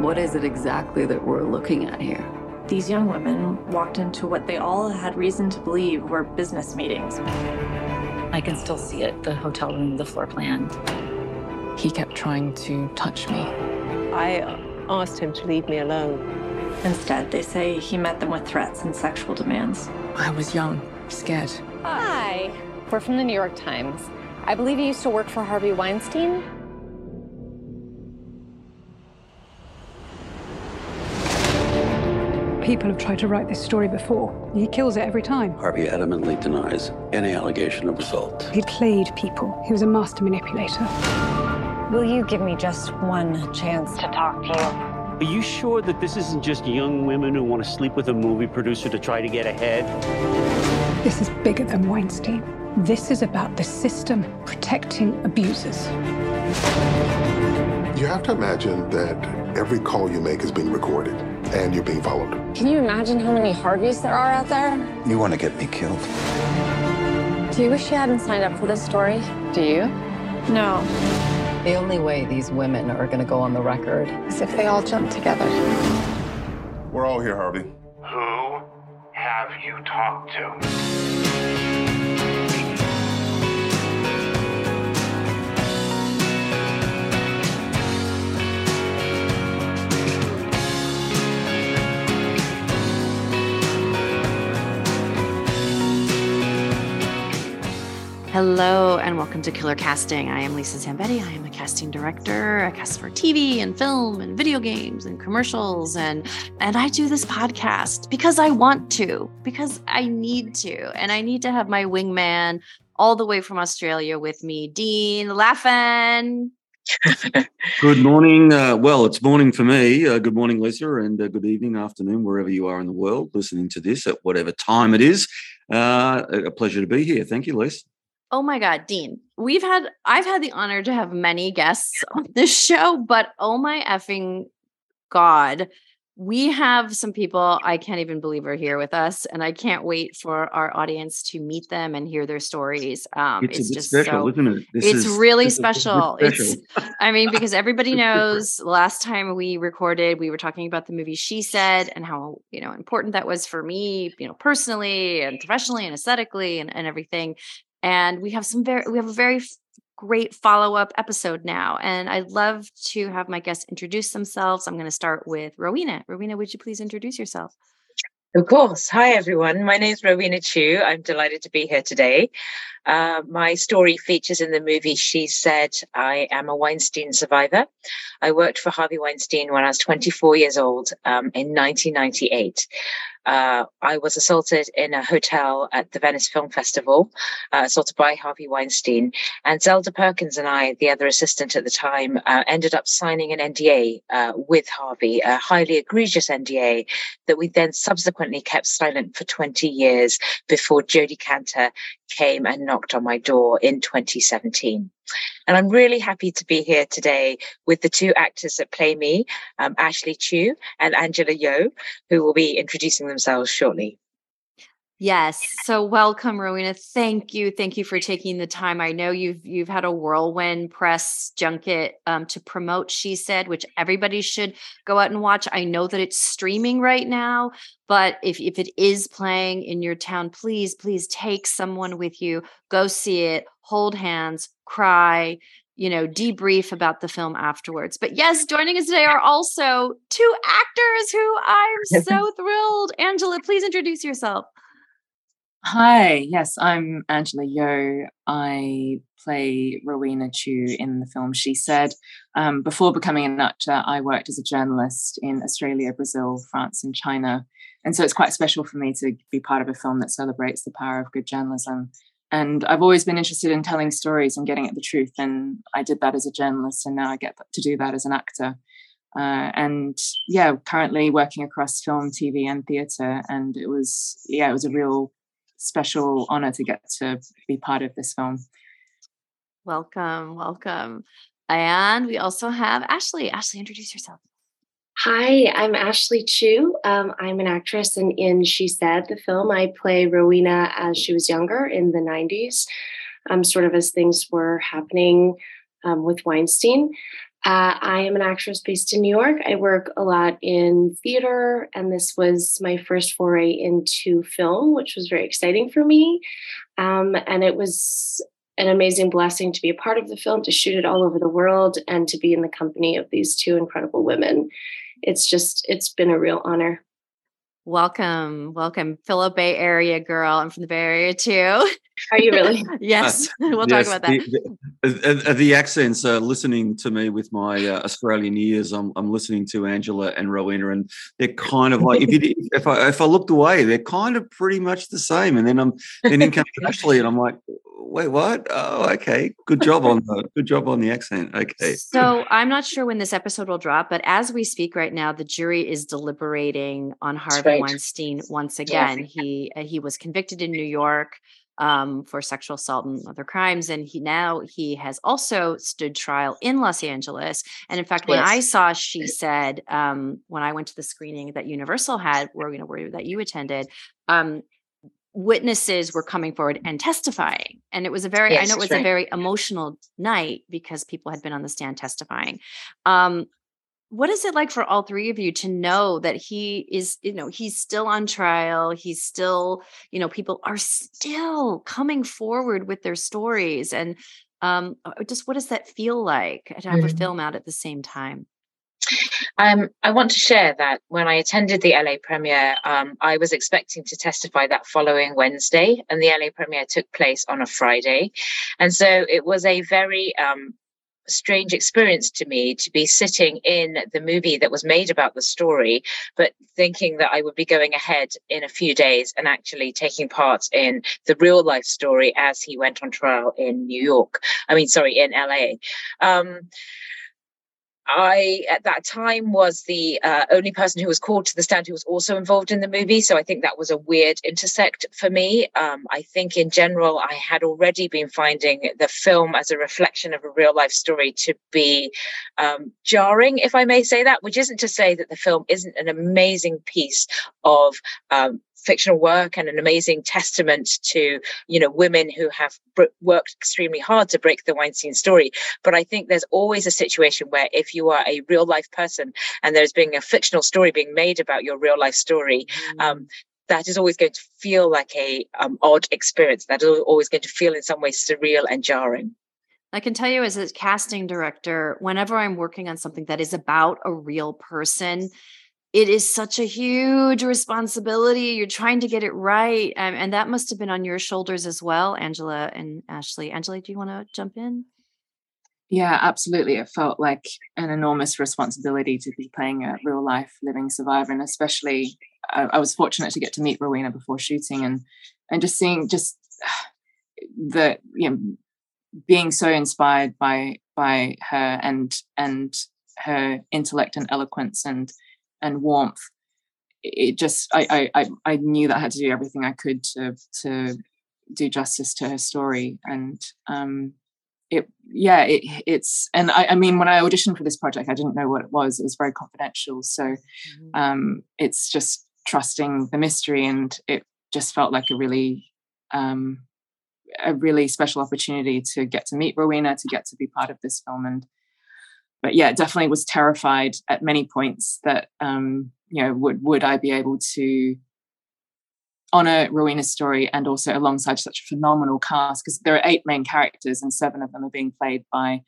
What is it exactly that we're looking at here? These young women walked into what they all had reason to believe were business meetings. I can still see it the hotel room, the floor plan. He kept trying to touch me. I asked him to leave me alone. Instead, they say he met them with threats and sexual demands. I was young, scared. Hi. We're from the New York Times. I believe you used to work for Harvey Weinstein. People have tried to write this story before. He kills it every time. Harvey adamantly denies any allegation of assault. He played people. He was a master manipulator. Will you give me just one chance to talk to you? Are you sure that this isn't just young women who want to sleep with a movie producer to try to get ahead? This is bigger than Weinstein. This is about the system protecting abusers. You have to imagine that every call you make is being recorded and you're being followed. Can you imagine how many Harveys there are out there? You want to get me killed? Do you wish you hadn't signed up for this story? Do you? No. The only way these women are going to go on the record is if they all jump together. We're all here, Harvey. Who have you talked to? Hello and welcome to Killer Casting. I am Lisa Zambetti. I am a casting director. I cast for TV and film and video games and commercials and and I do this podcast because I want to, because I need to. And I need to have my wingman all the way from Australia with me, Dean Laffin. Good morning. Uh, well, it's morning for me. Uh, good morning, Lisa, and uh, good evening, afternoon, wherever you are in the world listening to this at whatever time it is. Uh, a pleasure to be here. Thank you, Lisa. Oh my God, Dean. We've had, I've had the honor to have many guests on this show, but oh my effing God, we have some people I can't even believe are here with us. And I can't wait for our audience to meet them and hear their stories. Um, It's, it's, just special, so, isn't it? This it's is- really this is a bit special. It's. I mean, because everybody knows last time we recorded, we were talking about the movie She Said and how, you know, important that was for me, you know, personally and professionally and aesthetically and, and everything. And we have some very, we have a very great follow up episode now. And I'd love to have my guests introduce themselves. I'm going to start with Rowena. Rowena, would you please introduce yourself? Of course. Hi, everyone. My name is Rowena Chiu. I'm delighted to be here today. Uh, my story features in the movie She Said I Am a Weinstein Survivor. I worked for Harvey Weinstein when I was 24 years old um, in 1998. Uh, I was assaulted in a hotel at the Venice Film Festival, uh, assaulted by Harvey Weinstein. And Zelda Perkins and I, the other assistant at the time, uh, ended up signing an NDA uh, with Harvey, a highly egregious NDA that we then subsequently kept silent for 20 years before Jodi Kantor came and knocked on my door in 2017. And I'm really happy to be here today with the two actors that play me, um, Ashley Chu and Angela Yeoh, who will be introducing themselves shortly. Yes. So welcome, Rowena. Thank you. Thank you for taking the time. I know you've you've had a whirlwind press junket um, to promote She Said, which everybody should go out and watch. I know that it's streaming right now, but if if it is playing in your town, please, please take someone with you. Go see it, hold hands, cry, you know, debrief about the film afterwards. But yes, joining us today are also two actors who I'm so thrilled. Angela, please introduce yourself. Hi, yes, I'm Angela Yeoh. I play Rowena Chiu in the film She Said. Um, before becoming an actor, I worked as a journalist in Australia, Brazil, France, and China. And so it's quite special for me to be part of a film that celebrates the power of good journalism. And I've always been interested in telling stories and getting at the truth. And I did that as a journalist, and now I get to do that as an actor. Uh, and yeah, currently working across film, TV, and theatre. And it was, yeah, it was a real special honor to get to be part of this film. Welcome, welcome. And we also have Ashley. Ashley, introduce yourself. Hi, I'm Ashley Chu. Um, I'm an actress, and in She Said, the film, I play Rowena as she was younger in the 90s, um, sort of as things were happening um, with Weinstein. Uh, I am an actress based in New York. I work a lot in theater, and this was my first foray into film, which was very exciting for me. Um, and it was an amazing blessing to be a part of the film, to shoot it all over the world, and to be in the company of these two incredible women. It's just, it's been a real honor. Welcome, welcome, fellow Bay Area girl. I'm from the Bay Area too. Are you really? yes, uh, we'll yes, talk about that. The, the, the accents, uh, listening to me with my uh, Australian ears, I'm, I'm listening to Angela and Rowena, and they're kind of like if you if I if I looked away, they're kind of pretty much the same. And then I'm then in comes Ashley, and I'm like, wait, what? Oh, okay. Good job on the good job on the accent. Okay. So I'm not sure when this episode will drop, but as we speak right now, the jury is deliberating on Harvey right. Weinstein once again. Yeah. He uh, he was convicted in New York um, for sexual assault and other crimes, and he now he has also stood trial in Los Angeles. And in fact, yes. when I saw, she said um, when I went to the screening that Universal had, where you know where that you attended. Um, witnesses were coming forward and testifying and it was a very yes, i know it was right. a very emotional night because people had been on the stand testifying um what is it like for all three of you to know that he is you know he's still on trial he's still you know people are still coming forward with their stories and um uh, just what does that feel like to have mm-hmm. a film out at the same time um, I want to share that when I attended the LA premiere, um, I was expecting to testify that following Wednesday, and the LA premiere took place on a Friday. And so it was a very um, strange experience to me to be sitting in the movie that was made about the story, but thinking that I would be going ahead in a few days and actually taking part in the real life story as he went on trial in New York. I mean, sorry, in LA. Um, I, at that time, was the uh, only person who was called to the stand who was also involved in the movie. So I think that was a weird intersect for me. Um, I think in general, I had already been finding the film as a reflection of a real life story to be um, jarring, if I may say that, which isn't to say that the film isn't an amazing piece of um, fictional work and an amazing testament to you know women who have worked extremely hard to break the Weinstein story. But I think there's always a situation where if you are a real life person and there's being a fictional story being made about your real life story, mm. um, that is always going to feel like a um, odd experience. That is always going to feel in some way surreal and jarring. I can tell you as a casting director, whenever I'm working on something that is about a real person, it is such a huge responsibility. You're trying to get it right. Um, and that must have been on your shoulders as well, Angela and Ashley. Angela, do you want to jump in? Yeah, absolutely. It felt like an enormous responsibility to be playing a real life living survivor. And especially, I, I was fortunate to get to meet Rowena before shooting and, and just seeing just the, you know, being so inspired by by her and and her intellect and eloquence and and warmth. It just I, I i knew that i had to do everything i could to to do justice to her story. And um it yeah it, it's and I, I mean when i auditioned for this project i didn't know what it was. It was very confidential. So mm-hmm. um it's just trusting the mystery and it just felt like a really um a really special opportunity to get to meet rowena to get to be part of this film. And but yeah, definitely was terrified at many points that um, you know would would I be able to honor Rowena's story and also alongside such a phenomenal cast because there are eight main characters and seven of them are being played by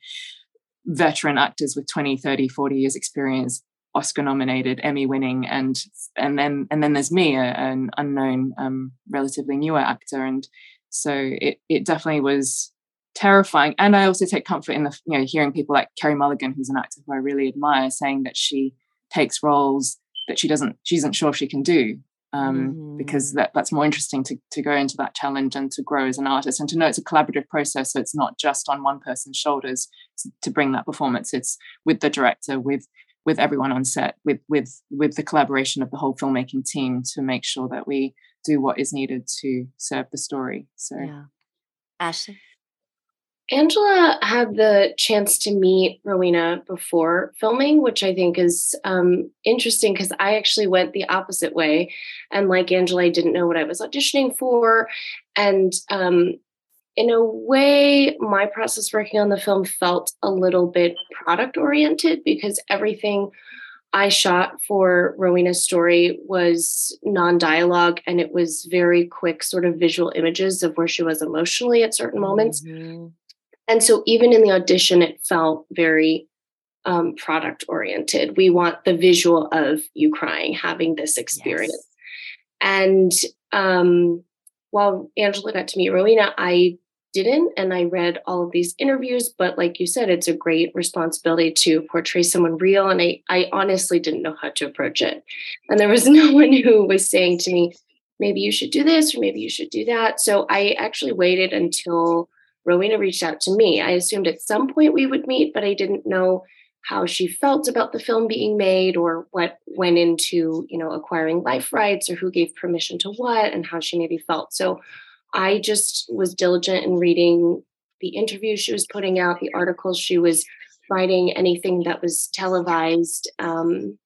veteran actors with 20 30 40 years experience oscar nominated emmy winning and and then and then there's me a, an unknown um, relatively newer actor. And so it it definitely was terrifying. And I also take comfort in the you know hearing people like Carey Mulligan, who's an actor who I really admire, saying that she takes roles that she doesn't she isn't sure she can do. Um, mm. because that, that's more interesting to, to go into that challenge and to grow as an artist and to know it's a collaborative process so it's not just on one person's shoulders to, to bring that performance it's with the director with with everyone on set with with with the collaboration of the whole filmmaking team to make sure that we do what is needed to serve the story so yeah ashley Angela had the chance to meet Rowena before filming, which I think is um, interesting because I actually went the opposite way. And like Angela, I didn't know what I was auditioning for. And um, in a way, my process working on the film felt a little bit product oriented because everything I shot for Rowena's story was non dialogue and it was very quick, sort of visual images of where she was emotionally at certain moments. Mm-hmm. And so, even in the audition, it felt very um, product oriented. We want the visual of you crying, having this experience. Yes. And um, while Angela got to meet Rowena, I didn't. And I read all of these interviews, but like you said, it's a great responsibility to portray someone real. And I, I honestly didn't know how to approach it. And there was no one who was saying to me, maybe you should do this or maybe you should do that. So I actually waited until Rowena reached out to me. I assumed at some point we would meet, but I didn't know how she felt about the film being made or what went into you know acquiring life rights or who gave permission to what and how she maybe felt so I just was diligent in reading the interviews she was putting out, the articles she was writing, anything that was televised. Um,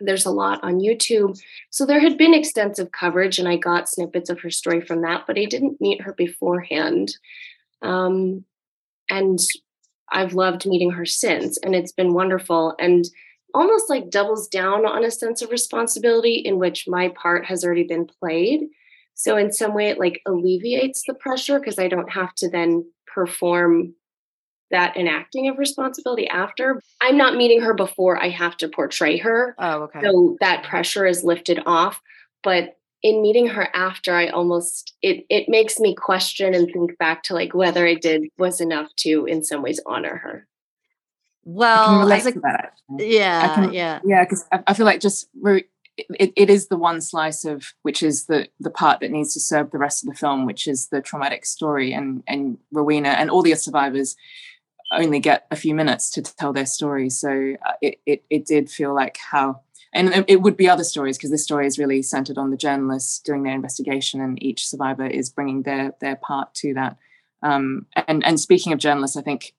there's a lot on YouTube. So there had been extensive coverage, and I got snippets of her story from that, but I didn't meet her beforehand. Um, and I've loved meeting her since, and it's been wonderful. And almost like doubles down on a sense of responsibility in which my part has already been played. So in some way it like alleviates the pressure because I don't have to then perform that enacting of responsibility after. I'm not meeting her before I have to portray her. Oh, okay. So that pressure is lifted off. But in meeting her after, I almost it it makes me question and think back to like whether I did was enough to in some ways honor her. Well, I can that. Yeah, can, yeah, yeah. Because I, I, feel like just it, it is the one slice of which is the the part that needs to serve the rest of the film, which is the traumatic story, and and Rowena and all the survivors only get a few minutes to tell their story. So uh, it, it it did feel like how, and it would be other stories because this story is really centered on the journalists doing their investigation, and each survivor is bringing their their part to that. Um, and and speaking of journalists, I think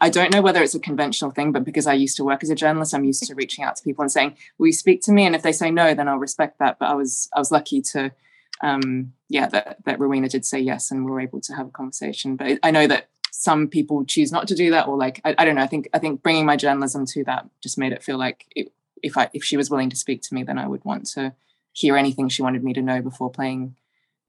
I don't know whether it's a conventional thing, but because I used to work as a journalist, I'm used to reaching out to people and saying, "Will you speak to me?" And if they say no, then I'll respect that. But I was I was lucky to, um, yeah, that that Rowena did say yes, and we were able to have a conversation. But I know that some people choose not to do that, or like I, I don't know. I think I think bringing my journalism to that just made it feel like it, if I if she was willing to speak to me, then I would want to hear anything she wanted me to know before playing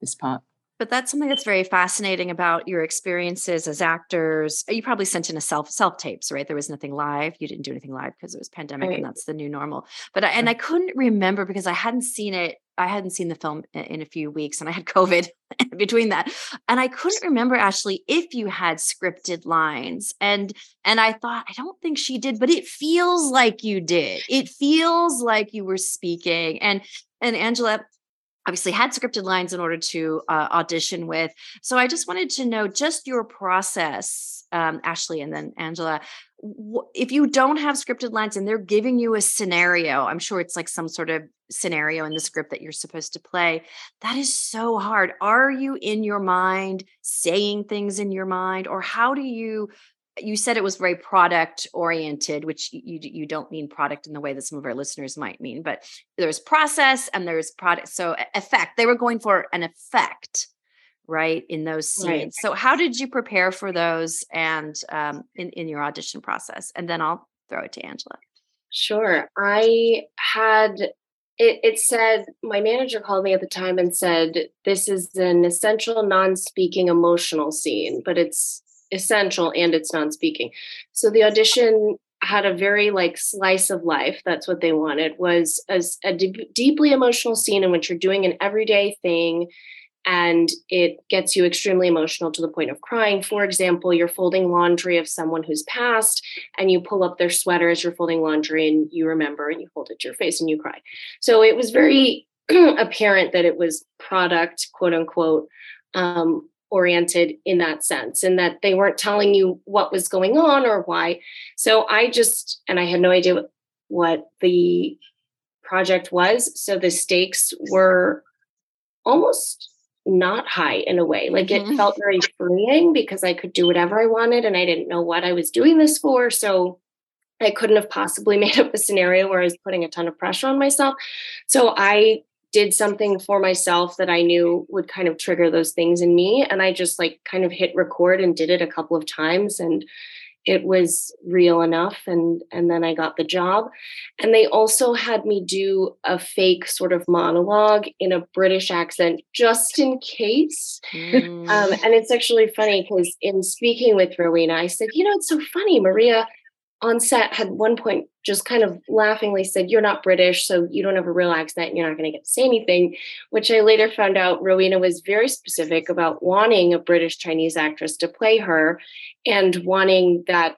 this part. But that's something that's very fascinating about your experiences as actors. You probably sent in a self self tapes, right? There was nothing live. You didn't do anything live because it was pandemic, right. and that's the new normal. But I, and I couldn't remember because I hadn't seen it. I hadn't seen the film in a few weeks, and I had COVID between that, and I couldn't remember Ashley if you had scripted lines. And and I thought I don't think she did, but it feels like you did. It feels like you were speaking. And and Angela, obviously had scripted lines in order to uh, audition with. So I just wanted to know just your process, um, Ashley, and then Angela. if you don't have scripted lines and they're giving you a scenario, I'm sure it's like some sort of scenario in the script that you're supposed to play. That is so hard. Are you in your mind saying things in your mind, or how do you you said it was very product oriented which you you don't mean product in the way that some of our listeners might mean but there's process and there's product so effect they were going for an effect right in those scenes. Right. so how did you prepare for those and um, in, in your audition process? And then i'll throw it to angela. Sure. I had it, it said my manager called me at the time and said this is an essential non-speaking emotional scene but it's essential and it's non-speaking. So the audition had a very like slice of life that's what they wanted was a, deeply emotional scene in which you're doing an everyday thing and it gets you extremely emotional to the point of crying. For example you're folding laundry of someone who's passed and you pull up their sweater as you're folding laundry and you remember and you hold it to your face and you cry. So it was very apparent that it was product quote unquote um, oriented in that sense and that they weren't telling you what was going on or why. So i just and i had no idea what, what the project was so the stakes were almost not high in a way. Like it mm-hmm. felt very freeing because i could do whatever i wanted and i didn't know what i was doing this for so i couldn't have possibly made up a scenario where i was putting a ton of pressure on myself. So i did something for myself that I knew would kind of trigger those things in me. And I just like kind of hit record and did it a couple of times. And it was real enough and and then i got the job and they also had me do a fake sort of monologue in a british accent just in case mm. um, and it's actually funny because in speaking with rowena i said you know it's so funny maria on set had one point just kind of laughingly said, You're not British, so you don't have a real accent, and you're not going to get to say anything. Which I later found out Rowena was very specific about wanting a British Chinese actress to play her and wanting that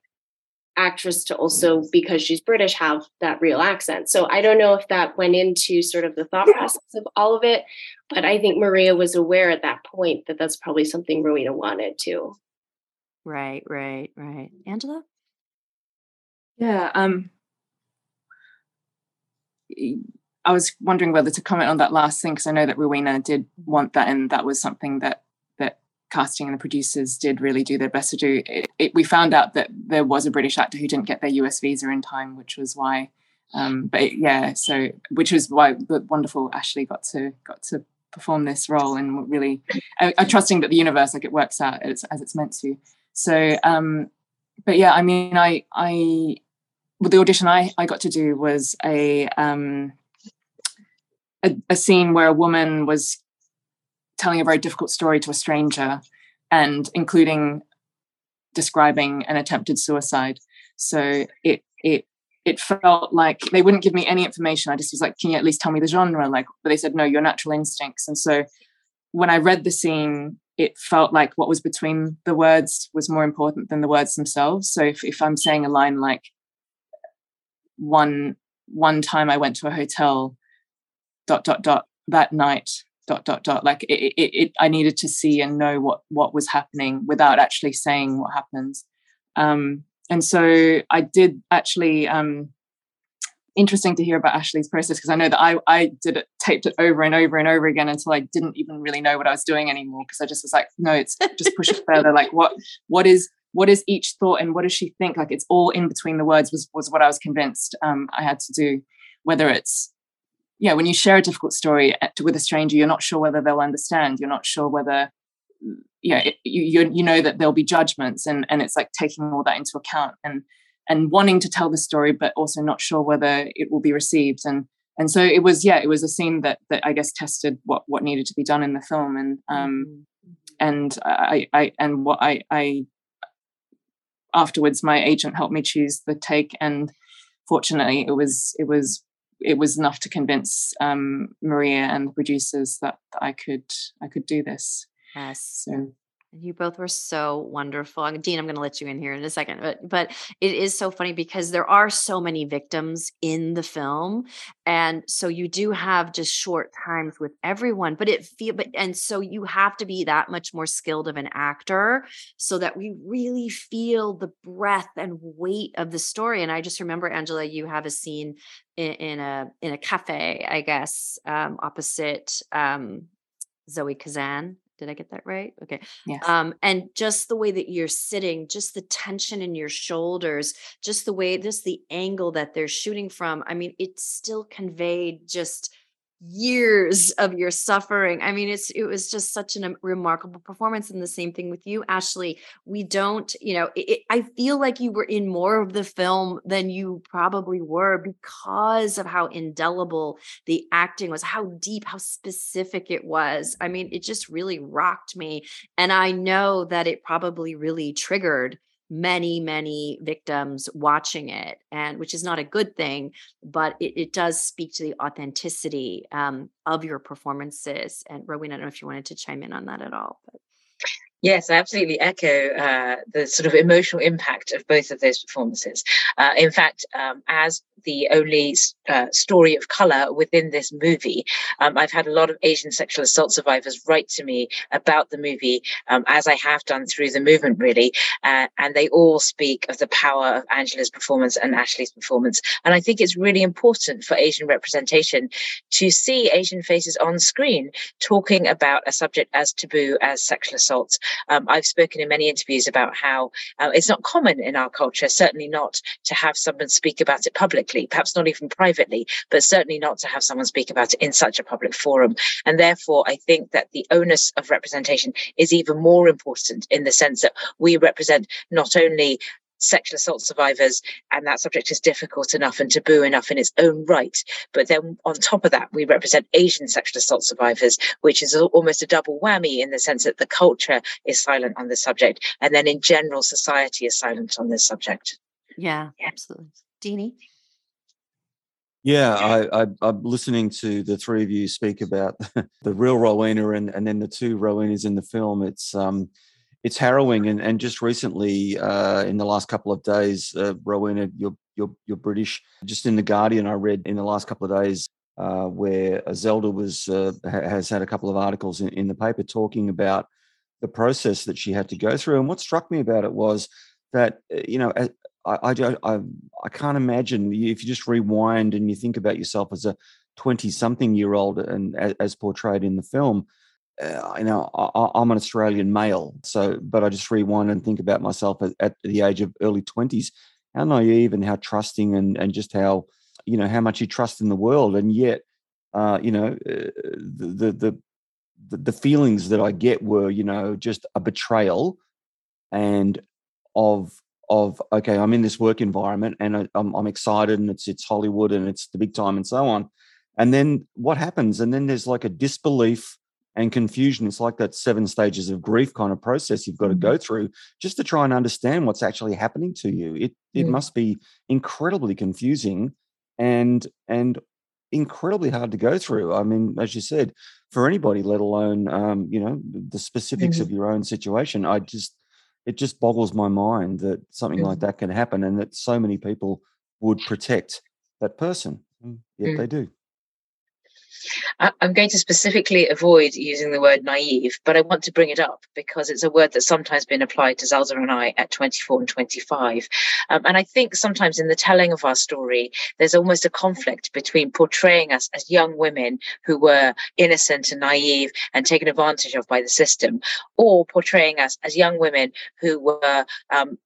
actress to also, because she's British, have that real accent. So I don't know if that went into sort of the thought process of all of it, but I think Maria was aware at that point that that's probably something Rowena wanted too. Right, right, right. Angela? Yeah. Um, I was wondering whether to comment on that last thing because I know that Rowena did want that, and that was something that that casting and the producers did really do their best to do. It, it, we found out that there was a British actor who didn't get their US visa in time, which was why. Um, but it, yeah, so which was why the wonderful Ashley got to got to perform this role, and really, I, I trusting that the universe like it works out as, as it's meant to. So, um, but yeah, I mean, I I the audition I, I got to do was a, um, a, a scene where a woman was telling a very difficult story to a stranger and including describing an attempted suicide. So it it it felt like they wouldn't give me any information. I just was like, can you at least tell me the genre? Like, but they said, no, your natural instincts. And so when I read the scene, it felt like what was between the words was more important than the words themselves. So if, if I'm saying a line like, one one time I went to a hotel dot dot dot that night dot dot dot. Like it, it, it I needed to see and know what what was happening without actually saying what happens. Um and so I did actually um interesting to hear about Ashley's process because I know that I I did it taped it over and over and over again until I didn't even really know what I was doing anymore because I just was like no it's just push it further. Like what what is what is each thought and what does she think? Like it's all in between the words was was what i was convinced um, i had to do. Whether it's yeah when you share a difficult story uh, with a stranger you're not sure whether they'll understand. You're not sure whether yeah it, you you know that there'll be judgments and and it's like taking all that into account and and wanting to tell the story but also not sure whether it will be received. And and so it was yeah it was a scene that that i guess tested what what needed to be done in the film. And um mm-hmm. and i i and what i i afterwards my agent helped me choose the take and fortunately it was it was it was enough to convince um, Maria and the producers that, I could I could do this. Yes. So you both were so wonderful. Dean, I'm going to let you in here in a second, but but it is so funny because there are so many victims in the film, and so you do have just short times with everyone. But it feel but and so you have to be that much more skilled of an actor so that we really feel the breadth and weight of the story. And I just remember Angela, you have a scene in, in a in a cafe, I guess, um, opposite um, Zoe Kazan did I get that right? Okay. Yes. Um, and just the way that you're sitting, just the tension in your shoulders, just the way, just the angle that they're shooting from. I mean, it still conveyed just years of your suffering. I mean, it's it was just such a um, remarkable performance. And the same thing with you, Ashley. We don't, you know, it, I feel like you were in more of the film than you probably were because of how indelible the acting was, how deep, how specific it was. I mean, it just really rocked me. And I know that it probably really triggered many many victims watching it and which is not a good thing but it, it does speak to the authenticity um, of your performances and rowena i don't know if you wanted to chime in on that at all but Yes, I absolutely echo uh, the sort of emotional impact of both of those performances. Uh, in fact, um, as the only uh, story of color within this movie, um, I've had a lot of Asian sexual assault survivors write to me about the movie, um, as I have done through the movement, really. Uh, and they all speak of the power of Angela's performance and Ashley's performance. And I think it's really important for Asian representation to see Asian faces on screen talking about a subject as taboo as sexual assault Um, I've spoken in many interviews about how uh, it's not common in our culture, certainly not to have someone speak about it publicly, perhaps not even privately, but certainly not to have someone speak about it in such a public forum. And therefore, I think that the onus of representation is even more important in the sense that we represent not only sexual assault survivors and that subject is difficult enough and taboo enough in its own right but then on top of that we represent asian sexual assault survivors which is almost a double whammy in the sense that the culture is silent on this subject and then in general society is silent on this subject yeah, yeah. absolutely Deanie yeah, I, I, I'm listening to the three of you speak about the real Rowena and, and then the two Rowenas in the film. It's um, it's harrowing, and, and just recently, uh, in the last couple of days, uh, Rowena, you're, you're you're British. Just in the Guardian, I read in the last couple of days uh, where Zelda was uh, has had a couple of articles in, in the paper talking about the process that she had to go through. And what struck me about it was that uh, you know I, I, I, I can't imagine if you just rewind and you think about yourself as a 20 something year old and as, as, portrayed in the film, uh, you know, I, am an Australian male. So, but I just rewind and think about myself at, at, the age of early 20s, how naive and how trusting and, and just how, you know, how much you trust in the world. And yet, uh, you know, uh, the, the, the, the feelings that I get were, you know, just a betrayal and of of okay, I'm in this work environment and I'm, I'm excited and it's it's Hollywood and it's the big time and so on. And then what happens? And then there's like a disbelief and confusion. It's like that seven stages of grief kind of process you've got to go mm-hmm. through just to try and understand what's actually happening to you. It it must be incredibly confusing and and incredibly hard to go through. I mean, as you said, for anybody, let alone um, you know the specifics mm-hmm. of your own situation. I just it just boggles my mind that something like that can happen and that so many people would protect that person. Yet mm. they do. I'm going to specifically avoid using the word naive, but I want to bring it up because it's a word that's sometimes been applied to Zelda and I at 24 and 25. Um, and I think sometimes in the telling of our story, there's almost a conflict between portraying us as young women who were innocent and naive and taken advantage of by the system, or portraying us as young women who were um,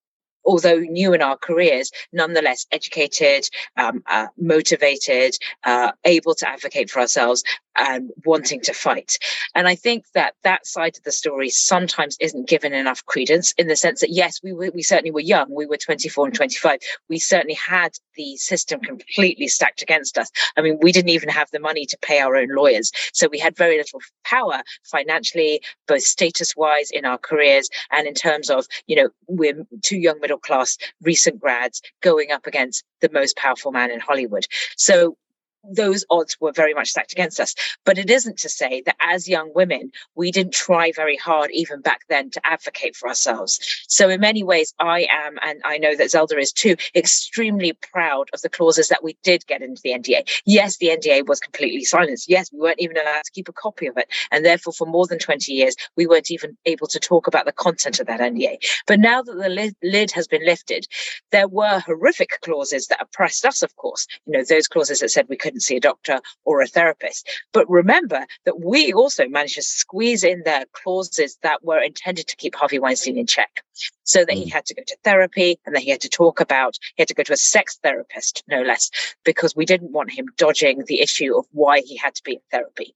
although new in our careers, nonetheless educated, um, uh, motivated, uh, able to advocate for ourselves, and wanting to fight. And I think that that side of the story sometimes isn't given enough credence in the sense that, yes, we, were, we certainly were young. We were 24 and 25. We certainly had the system completely stacked against us. I mean, we didn't even have the money to pay our own lawyers. So we had very little power financially, both status wise in our careers and in terms of, you know, we're two young middle class recent grads going up against the most powerful man in Hollywood. So those odds were very much stacked against us. But it isn't to say that as young women, we didn't try very hard, even back then, to advocate for ourselves. So, in many ways, I am, and I know that Zelda is too, extremely proud of the clauses that we did get into the NDA. Yes, the NDA was completely silenced. Yes, we weren't even allowed to keep a copy of it. And therefore, for more than 20 years, we weren't even able to talk about the content of that NDA. But now that the lid, has been lifted, there were horrific clauses that oppressed us, of course. You know, those clauses that said we couldn't see a doctor or a therapist. But remember that we also managed to squeeze in there clauses that were intended to keep Harvey Weinstein in check so that he mm. had to go to therapy and that he had to talk about, he had to go to a sex therapist, no less, because we didn't want him dodging the issue of why he had to be in therapy.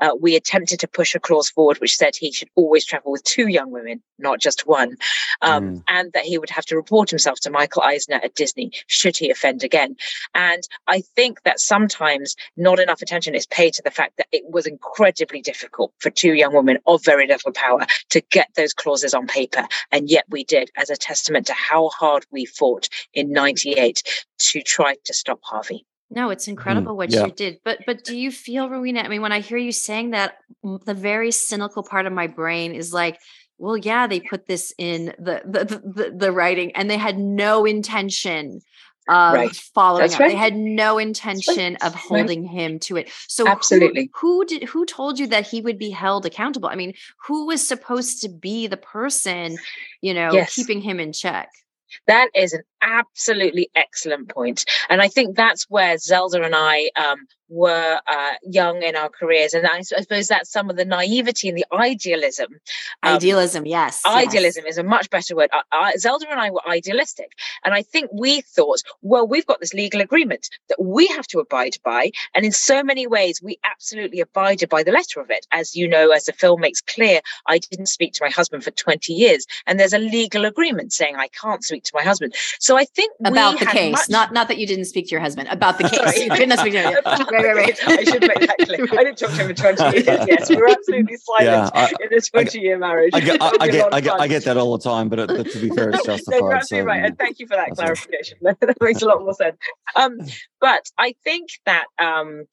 Uh, we attempted to push a clause forward which said he should always travel with two young women, not just one, um, mm. and that he would have to report himself to Michael Eisner at Disney should he offend again. And I think that sometimes not enough attention is paid to the fact that it was incredibly difficult for two young women of very little power to get those clauses on paper. And yet we did as a testament to how hard we fought in 98 to try to stop Harvey. No, it's incredible mm, what yeah. you did. But but do you feel, Rowena? I mean, when I hear you saying that, the very cynical part of my brain is like, well, yeah, they put this in the the the, the writing, and they had no intention of right. following That's up. Right. They had no intention right. of holding him to it. So absolutely, who, who, did who told you that he would be held accountable? I mean, who was supposed to be the person, you know, yes. keeping him in check? That is an absolutely excellent point. And I think that's where Zelda and I um, were uh, young in our careers. And I, I, suppose that's some of the naivety and the idealism. Um, idealism, yes. Idealism yes. is a much better word. Uh, Zelda and I were idealistic. And I think we thought, well, we've got this legal agreement that we have to abide by. And in so many ways, we absolutely abided by the letter of it. As you know, as the film makes clear, I didn't speak to my husband for 20 years. And there's a legal agreement saying I can't speak to my husband. So I think about the case, much... not not that you didn't speak to your husband, about the case. you couldn't speak to him. right. I should make that clear. I didn't talk to him for 20 years. Yes, we were absolutely silent yeah, I, in a 20 year marriage. I get, I, I get, I get, I get that all the time, but, it, to be fair, it's justified. no, you're absolutely so, right. And thank you for that clarification. that makes a lot more sense. Um, but I think that um,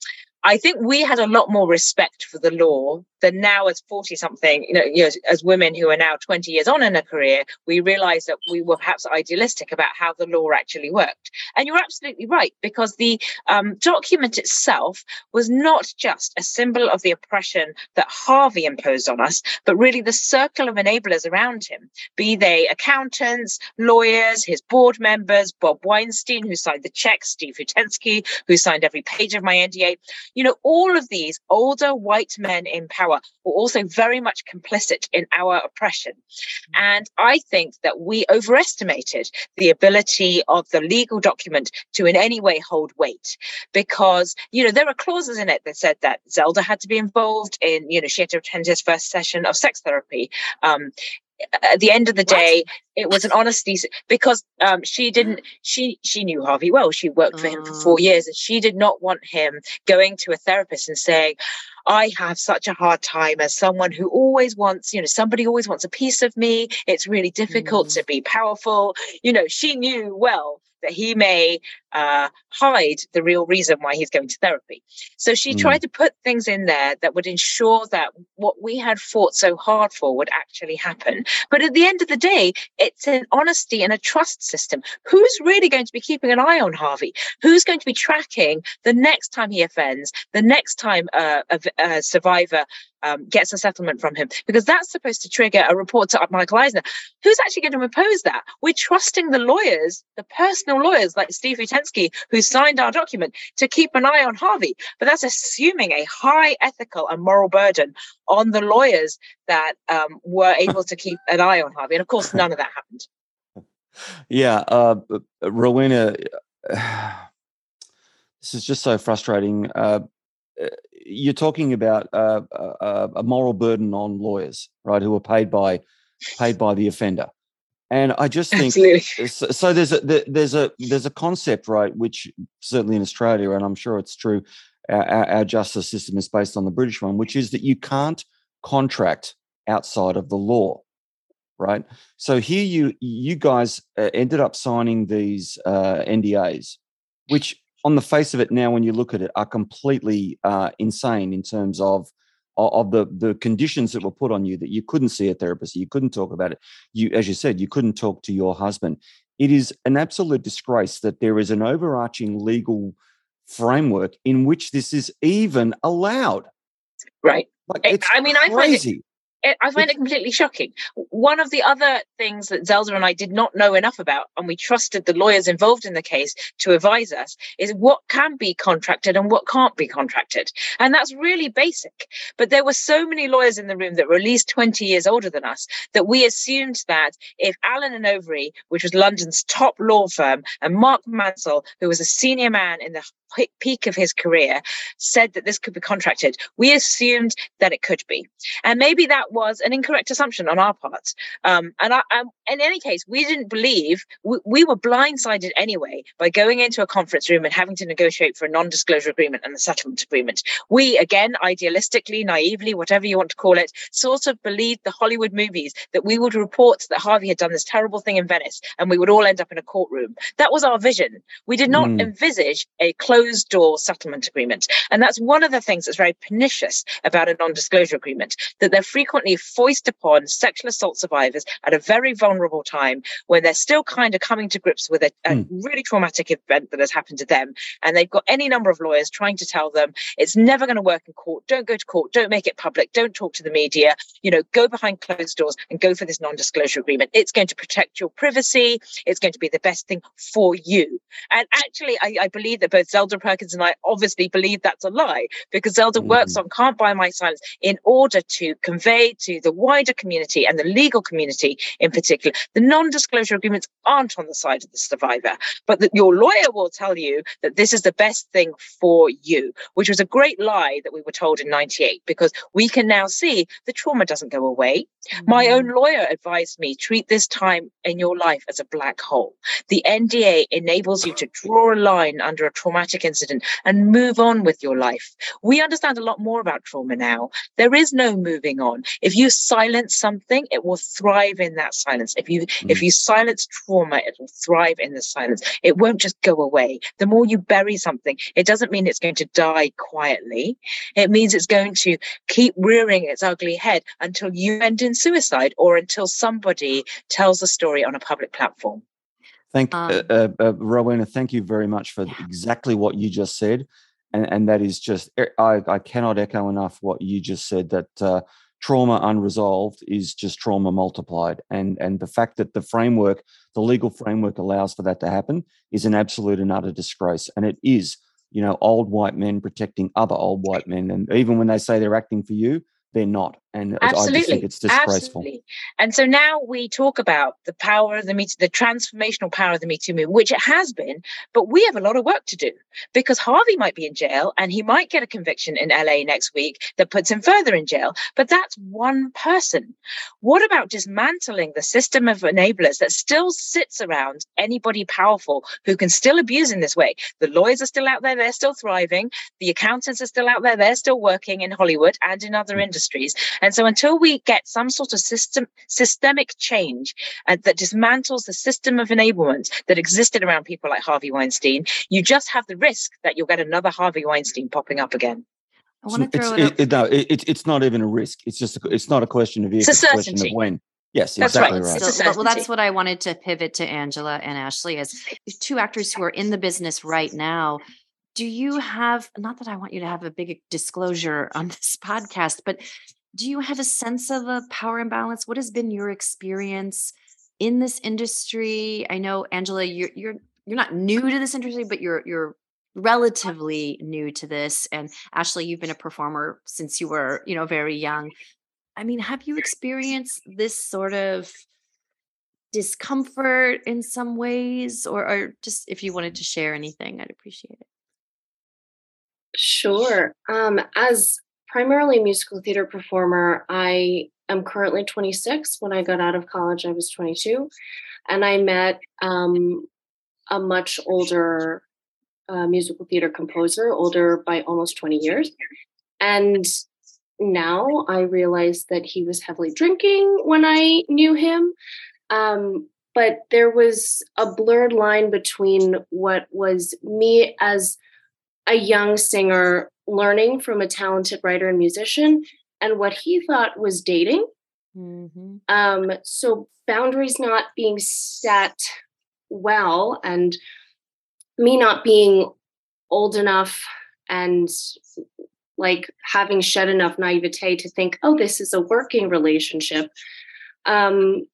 I think we had a lot more respect for the law than now as 40 something, you know, you know, as women who are now 20 years on in a career, we realized that we were perhaps idealistic about how the law actually worked. And you're absolutely right, because the um, document itself was not just a symbol of the oppression that Harvey imposed on us, but really the circle of enablers around him, be they accountants, lawyers, his board members, Bob Weinstein, who signed the check, Steve Hutensky, who signed every page of my NDA. You know, all of these older white men in power were also very much complicit in our oppression. Mm. And I think that we overestimated the ability of the legal document to in any way hold weight because, you know, there are clauses in it that said that Zelda had to be involved in, you know, she had to attend his first session of sex therapy. Um, at the end of the day, it was an honesty because um, she didn't. She she knew Harvey well. She worked for him for four mm. years, and she did not want him going to a therapist and saying, "I have such a hard time as someone who always wants, you know, somebody always wants a piece of me. It's really difficult mm. to be powerful." You know, she knew well that he may uh, hide the real reason why he's going to therapy. So she mm. tried to put things in there that would ensure that what we had fought so hard for would actually happen. But at the end of the day, it's an honesty and a trust system. Who's really going to be keeping an eye on Harvey? Who's going to be tracking the next time he offends, the next time uh, a, a survivor um, gets a settlement from him because that's supposed to trigger a report to Michael Eisner. Who's actually going to impose that? We're trusting the lawyers, the personal lawyers like Steve Hutensky, who signed our document, to keep an eye on Harvey. But that's assuming a high ethical and moral burden on the lawyers that um, were able to keep an eye on Harvey. And of course, none of that happened. Yeah, uh, Rowena, this is just so frustrating. Uh, you're talking about uh, a, a, moral burden on lawyers, right, who are paid by paid by the offender. And I just think so, so. There's a there's a there's a concept, right, which certainly in Australia, and I'm sure it's true. Our, our justice system is based on the British one, which is that you can't contract outside of the law, right? So here you you guys uh, ended up signing these uh, NDAs, which on the face of it now, when you look at it, are completely uh, insane in terms of of the the conditions that were put on you that you couldn't see a therapist, you couldn't talk about it. You, as you said, you couldn't talk to your husband. It is an absolute disgrace that there is an overarching legal framework in which this is even allowed. Right. Like, I mean, crazy. I find it it, I find it completely shocking. One of the other things that Zelda and I did not know enough about, and we trusted the lawyers involved in the case to advise us, is what can be contracted and what can't be contracted. And that's really basic. But there were so many lawyers in the room that were at least 20 years older than us that we assumed that if Allen and Overy, which was London's top law firm, and Mark Mansell, who was a senior man in the peak of his career said that this could be contracted, we assumed that it could be. And maybe that was an incorrect assumption on our part. Um, and I, I, in any case, we didn't believe, we, we, were blindsided anyway by going into a conference room and having to negotiate for a non disclosure agreement and a settlement agreement. We, again, idealistically, naively, whatever you want to call it, sort of believed the Hollywood movies that we would report that Harvey had done this terrible thing in Venice and we would all end up in a courtroom. That was our vision. We did not mm. envisage a closed closed door settlement agreement. And that's one of the things that's very pernicious about a non disclosure agreement, that they're frequently frequently foist upon sexual assault survivors at a very vulnerable time when they're still kind of coming to grips with a, a mm. really traumatic event that has happened to them. And they've got any number of lawyers trying to tell them it's never going to work in court. Don't go to court. Don't make it public. Don't talk to the media. You know, go behind closed doors and go for this non disclosure agreement. It's going to protect your privacy. It's going to be the best thing for you. And actually, I, I believe that both Zelda Perkins and I obviously believe that's a lie because Zelda mm. works on Can't Buy My Silence in order to convey to the wider community and the legal community in particular the non disclosure agreements aren't on the side of the survivor, but that your lawyer will tell you that this is the best thing for you, which was a great lie that we were told in 98 because we can now see the trauma doesn't go away. Mm. My own mm. lawyer advised me treat this time in your life as a black hole. The NDA enables you to draw a line under a traumatic incident and move on with your life. We understand a lot more about trauma now. There is no moving on. If you silence something, it will thrive in that silence. If you mm. if you silence trauma, it will thrive in the silence. It won't just go away. The more you bury something, it doesn't mean it's going to die quietly. It means it's going to keep rearing its ugly head until you end in suicide or until somebody tells a story on a public platform. Thank um, uh, uh, uh, Rowena. Thank you very much for yeah. exactly what you just said, and and that is just eh, I I cannot echo enough what you just said that. Uh, trauma unresolved is just trauma multiplied. And and the fact that the framework the legal framework allows for that to happen is an absolute and utter disgrace. And it is you know old white men protecting other old white men. And even when they say they're acting for you they're not. And Absolutely. I just think it's disgraceful. Absolutely. And so now we talk about the power of the Me the transformational power of the Me Too movement, which it has been, but we have a lot of work to do because Harvey might be in jail and he might get a conviction in LA next week that puts him further in jail. But that's one person. What about dismantling the system of enablers that still sits around anybody powerful who can still abuse in this way? The lawyers are still out there, they're still thriving. The accountants are still out there, they're still working in Hollywood and in other mm. industries industries. And so until we get some sort of system systemic change uh, that dismantles the system of enablement that existed around people like Harvey Weinstein, you just have the risk that you'll get another Harvey Weinstein popping up again. I want to throw it's, it, it, no, it, it's not even a risk. It's just a, it's not a question of if. It's, it's a question of when. Yes, that's exactly right. right. Still, well, that's what I wanted to pivot to Angela and Ashley as two actors who are in the business right now do you have not that I want you to have a big disclosure on this podcast, but do you have a sense of a power imbalance? What has been your experience in this industry? I know Angela, you're you're you're not new to this industry, but you're you're relatively new to this. And Ashley, you've been a performer since you were, you know, very young. I mean, have you experienced this sort of discomfort in some ways or, or just if you wanted to share anything i'd appreciate it Sure. Um, as primarily musical theater performer, I am currently 26. When I got out of college, I was 22. And I met um, a much older uh, musical theater composer, older by almost 20 years. And now I realize that he was heavily drinking when I knew him. Um, but there was a blurred line between what was me as a young singer learning from a talented writer and musician and what he thought was dating. Mm-hmm. Um, so boundaries not being set well and me not being old enough and like having shed enough naivete to think, oh, this is a working relationship. Um,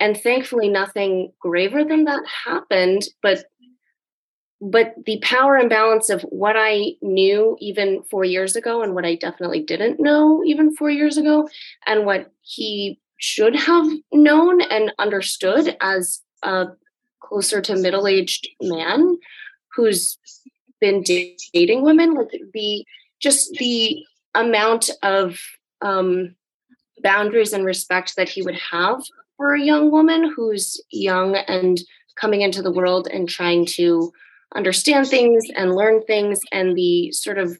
and thankfully, nothing graver than that happened. But but the power imbalance of what I knew even four years ago and what I definitely didn't know even four years ago, and what he should have known and understood as a closer to middle aged man who's been dating women, like the just the amount of um, boundaries and respect that he would have for a young woman who's young and coming into the world and trying to understand things and learn things and the sort of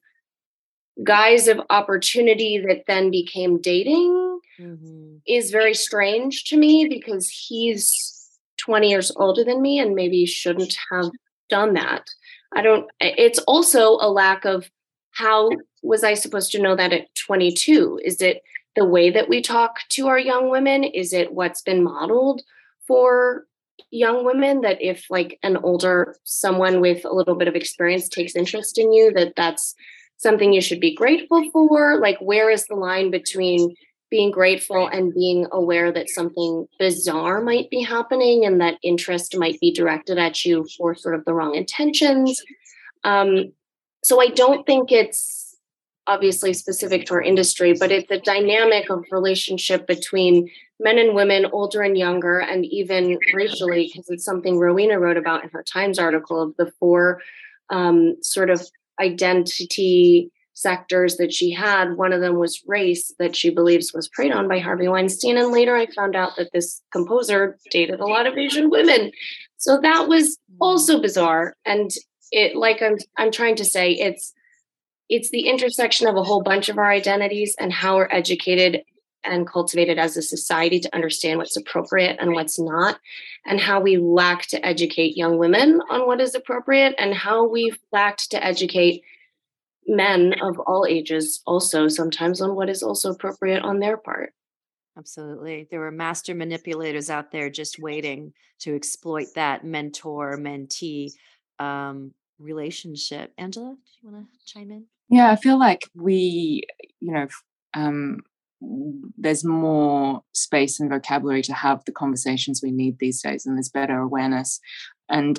guise of opportunity that then became dating mm-hmm. is very strange to me because he's 20 years older than me and maybe shouldn't have done that. I don't, it's also a lack of how was I supposed to know that at 22? Is it the way that we talk to our young women? Is it what's been modeled for young women that if like an older someone with a little bit of experience takes interest in you that that's something you should be grateful for? Like where is the line between being grateful and being aware that something bizarre might be happening and that interest might be directed at you for sort of the wrong intentions? Um, so i don't think it's obviously specific to our industry, but it's a dynamic of relationship between men and women, older and younger, and even racially, because it's something Rowena wrote about in her Times article of the four um, sort of identity sectors that she had. One of them was race that she believes was preyed on by Harvey Weinstein. And later I found out that this composer dated a lot of Asian women. So that was also bizarre. And it like I'm I'm trying to say, it's it's the intersection of a whole bunch of our identities and how we're educated and cultivated as a society to understand what's appropriate and what's not, and how we lack to educate young women on what is appropriate, and how we've lacked to educate men of all ages also sometimes on what is also appropriate on their part. Absolutely. There were master manipulators out there just waiting to exploit that mentor mentee um, relationship. Angela, do you want to chime in? Yeah, I feel like we, you know, um, there's more space and vocabulary to have the conversations we need these days, and there's better awareness. And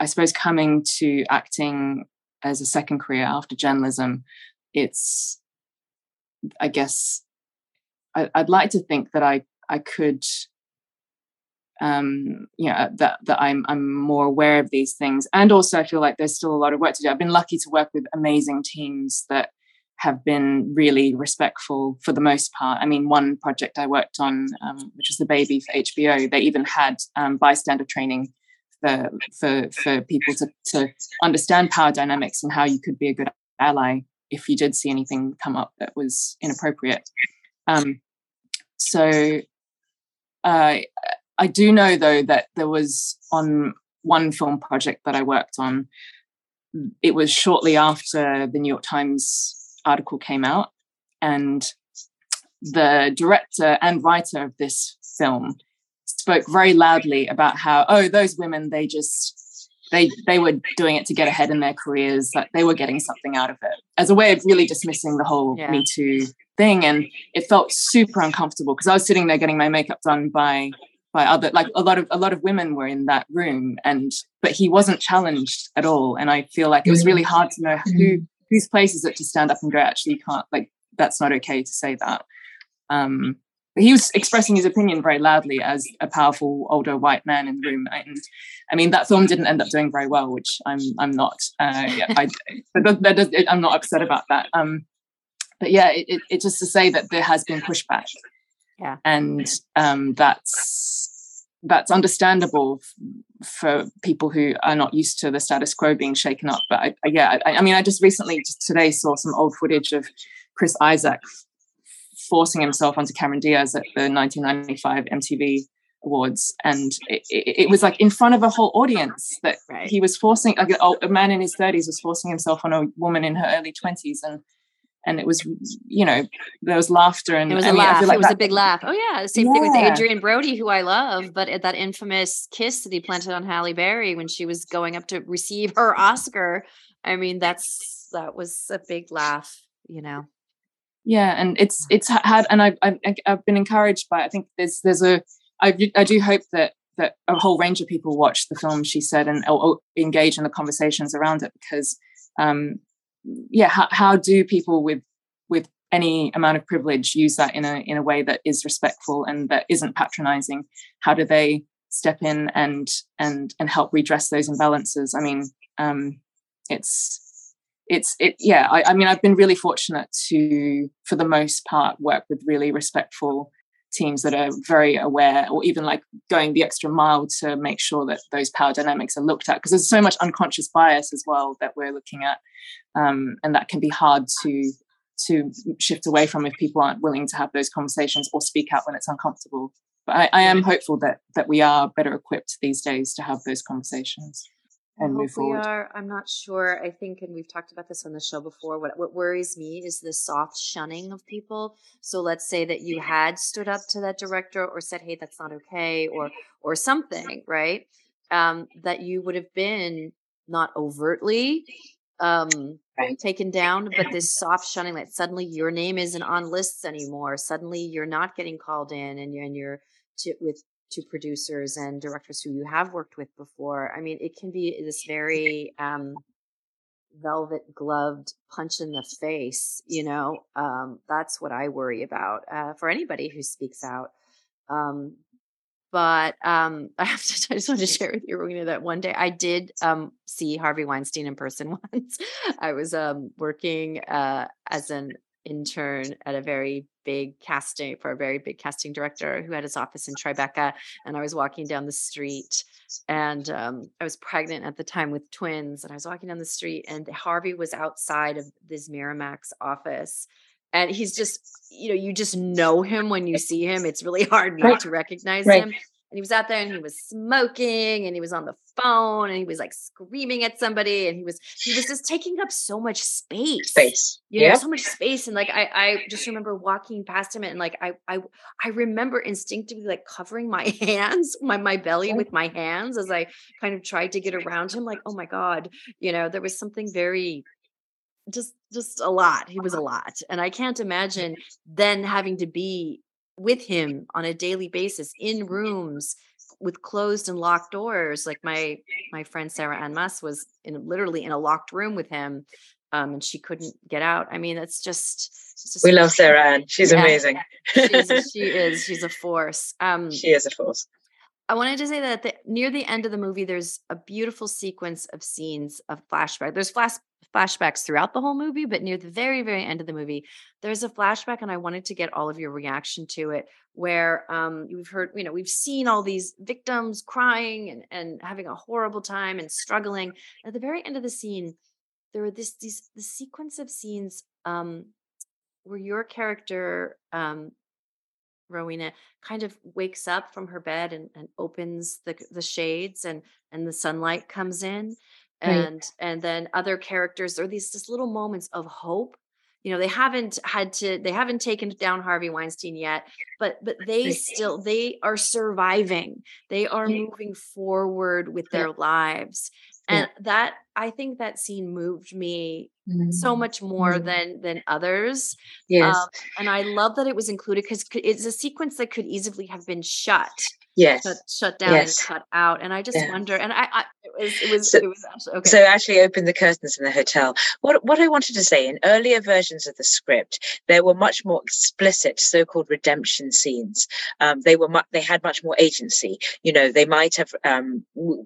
I suppose coming to acting as a second career after journalism, it's, I guess, I, would like to think that I I could um you know that that i'm i'm more aware of these things and also i feel like there's still a lot of work to do i've been lucky to work with amazing teams that have been really respectful for the most part. I mean one project i worked on um, which was the baby for hbo they even had um, bystander training for for for people to to understand power dynamics and how you could be a good ally if you did see anything come up that was inappropriate. Um so uh, I do know though that there was on one film project that I worked on, it was shortly after the New York Times article came out, and the director and writer of this film spoke very loudly about how oh those women they just they they were doing it to get ahead in their careers that they were getting something out of it as a way of really dismissing the whole yeah. me too thing and it felt super uncomfortable because i was sitting there getting my makeup done by by other like a lot of a lot of women were in that room and but he wasn't challenged at all and i feel like it was really mm. hard to know who mm. Whose place is it to stand up and go actually you can't like that's not okay to say that. Um but he was expressing his opinion very loudly as a powerful older white man in the room and i mean that film didn't end up doing very well which i'm i'm not uh yeah, I, but that, that does, i'm not upset about that. Um but yeah it, it, it just to say that there has been pushback. Yeah. And um, that's that's understandable f- for people who are not used to the status quo being shaken up but I, I, yeah I, I, mean i just recently just today saw some old footage of chris isaak forcing himself onto cameron diaz at the 1995 mtv awards and it, it, it was like in front of a whole audience that right. he was forcing like a, a man in his 30s was forcing himself on a woman in her early 20s and and it was you know there was laughter and it was a I mean, laugh. Like it was that, a big laugh oh yeah the same yeah. thing with Adrien brody who i love but at that infamous kiss that he planted on halle berry when she was going up to receive her oscar i mean that's that was a big laugh you know yeah and it's it's had and i've i've, I've been encouraged by i think there's there's a I, I do hope that that a whole range of people watch the film she said and or, or engage in the conversations around it because um, yeah how, how do people with with any amount of privilege use that in a in a way that is respectful and that isn't patronizing? How do they step in and and and help redress those imbalances? I mean um it's it's it yeah I, I mean i've been really fortunate to for the most part work with really respectful teams that are very aware or even like going the extra mile to make sure that those power dynamics are looked at because there's so much unconscious bias as well that we're looking at um, and that can be hard to to shift away from if people aren't willing to have those conversations or speak out when it's uncomfortable but I, I am hopeful that that we are better equipped these days to have those conversations and move hope we forward. are. I'm not sure. I think, and we've talked about this on the show before. What what worries me is the soft shunning of people. So let's say that you had stood up to that director or said, "Hey, that's not okay," or or something, right? Um, that you would have been not overtly um right. taken down but this soft shunning that suddenly your name isn't on lists anymore suddenly you're not getting called in and you're, and you're to, with to producers and directors who you have worked with before. I mean it can be this very um velvet gloved punch in the face you know? Um that's what i worry about uh for anybody who speaks out. Um but um, I have to. I just wanted to share with you, Rowena, that one day I did um, see Harvey Weinstein in person once. I was um, working uh, as an intern at a very big casting for a very big casting director who had his office in Tribeca, and I was walking down the street, and um, I was pregnant at the time with twins, and I was walking down the street, and Harvey was outside of this Miramax office and he's just you know you just know him when you see him it's really hard not Right. to recognize Right. him and he was out there and he was smoking and he was on the phone and he was like screaming at somebody and he was he was just taking up so much space Space. you know Yeah. so much space and like i i just remember walking past him and like i i i remember instinctively like covering my hands my my belly with my hands as i kind of tried to get around him like oh my god you know there was something very just just a lot he was a lot and i can't imagine then having to be with him on a daily basis in rooms with closed and locked doors like my my friend sarah ann Masse was in literally in a locked room with him um and she couldn't get out i mean it's just, it's just We love Sarah Ann. She's Yeah. amazing. she's, she is she's a force um she is a force. I wanted to say that the, near the end of the movie, there's a beautiful sequence of scenes of flashback. There's flash flashbacks throughout the whole movie, but near the very, very end of the movie, there's a flashback, and I wanted to get all of your reaction to it. Where um, we've heard, you know, we've seen all these victims crying and and having a horrible time and struggling. At the very end of the scene, there were this these the sequence of scenes um, where your character um, Rowena kind of wakes up from her bed and, and opens the the shades and and the sunlight comes in. Right. and and then other characters are these just little moments of hope. You know they haven't had to they haven't taken down Harvey Weinstein yet but but they still they are surviving. They are moving forward with their lives Yeah. and that I think that scene moved me so Mm. much more Mm. than than others Yes. um, and I love that it was included because it's a sequence that could easily have been shut, Yes. shut, shut down Yes. and cut out. And I just Yeah. wonder. And I, I it was, it was, So- it was actually okay. So actually open the curtains in the hotel. What what I wanted to say in earlier versions of the script, there were much more explicit so-called redemption scenes. Um, they were mu- they had much more agency. You know, they might have um,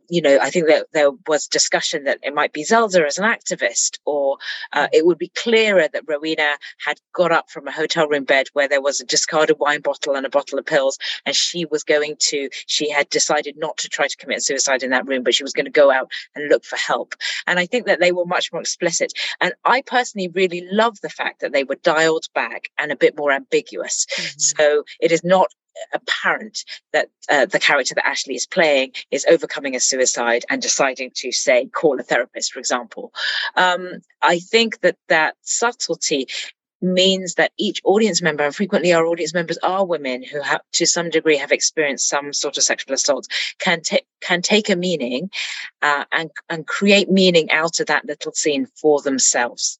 you know, I think that there was discussion that it might be Zelda as an activist, or uh, it would be clearer that Rowena had got up from a hotel room bed where there was a discarded wine bottle and a bottle of pills, and she was going to. She had decided not to try to commit suicide in that room, but she was going to go out and look for help. And I think that they were much more explicit. And I personally really love the fact that they were dialed back and a bit more ambiguous. So it is not apparent that uh, the character that Ashley is playing is overcoming a suicide and deciding to say call a therapist, for example. Um, I think that that subtlety means that each audience member, and frequently our audience members are women who have, to some degree, have experienced some sort of sexual assault, can take can take a meaning uh, and and create meaning out of that little scene for themselves.